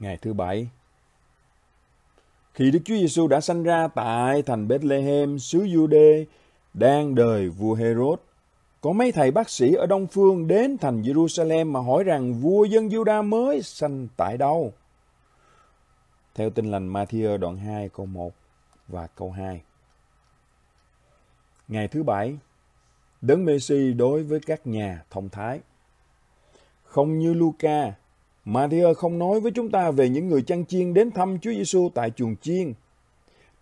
Ngày thứ bảy, khi Đức Chúa Giêsu đã sanh ra tại thành Bethlehem, xứ Jude, đang đời vua Herod, có mấy thầy bác sĩ ở Đông Phương đến thành Jerusalem mà hỏi rằng vua dân Juda mới sanh tại đâu? Theo tin lành Matthew đoạn 2 câu 1 và câu 2. Ngày thứ bảy, Đấng Messi đối với các nhà thông thái. Không như Luca, Matthew không nói với chúng ta về những người chăn chiên đến thăm Chúa Giêsu tại chuồng chiên.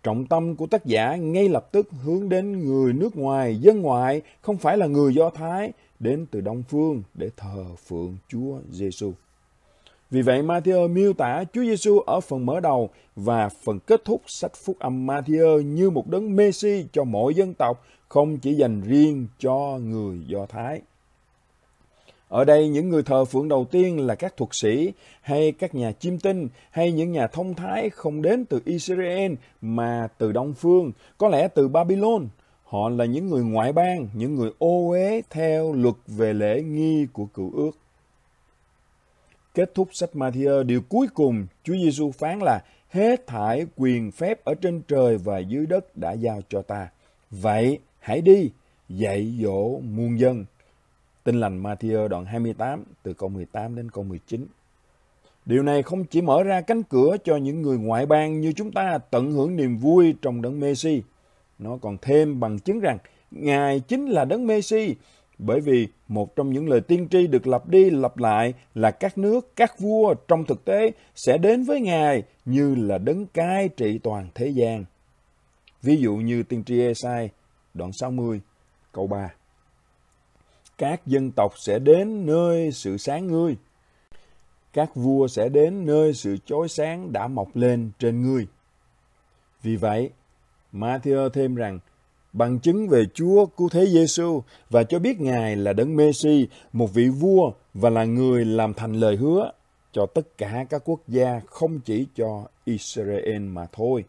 Trọng tâm của tác giả ngay lập tức hướng đến người nước ngoài, dân ngoại, không phải là người Do Thái, đến từ Đông Phương để thờ phượng Chúa Giêsu. Vì vậy Matthew miêu tả Chúa Giêsu ở phần mở đầu và phần kết thúc sách phúc âm Matthew như một đấng Messi cho mọi dân tộc, không chỉ dành riêng cho người Do Thái. Ở đây những người thờ phượng đầu tiên là các thuật sĩ hay các nhà chiêm tinh hay những nhà thông thái không đến từ Israel mà từ Đông Phương, có lẽ từ Babylon. Họ là những người ngoại bang, những người ô uế theo luật về lễ nghi của cựu ước. Kết thúc sách Matthew, điều cuối cùng Chúa Giêsu phán là hết thải quyền phép ở trên trời và dưới đất đã giao cho ta. Vậy hãy đi, dạy dỗ muôn dân. Tin lành Matthew đoạn 28 từ câu 18 đến câu 19. Điều này không chỉ mở ra cánh cửa cho những người ngoại bang như chúng ta tận hưởng niềm vui trong đấng Messi, nó còn thêm bằng chứng rằng Ngài chính là đấng Messi, bởi vì một trong những lời tiên tri được lặp đi lặp lại là các nước, các vua trong thực tế sẽ đến với Ngài như là đấng cai trị toàn thế gian. Ví dụ như tiên tri Esai đoạn 60 câu 3 các dân tộc sẽ đến nơi sự sáng ngươi. Các vua sẽ đến nơi sự chói sáng đã mọc lên trên ngươi. Vì vậy, Matthew thêm rằng, bằng chứng về Chúa cứu thế Giêsu và cho biết Ngài là đấng Messi, một vị vua và là người làm thành lời hứa cho tất cả các quốc gia không chỉ cho Israel mà thôi.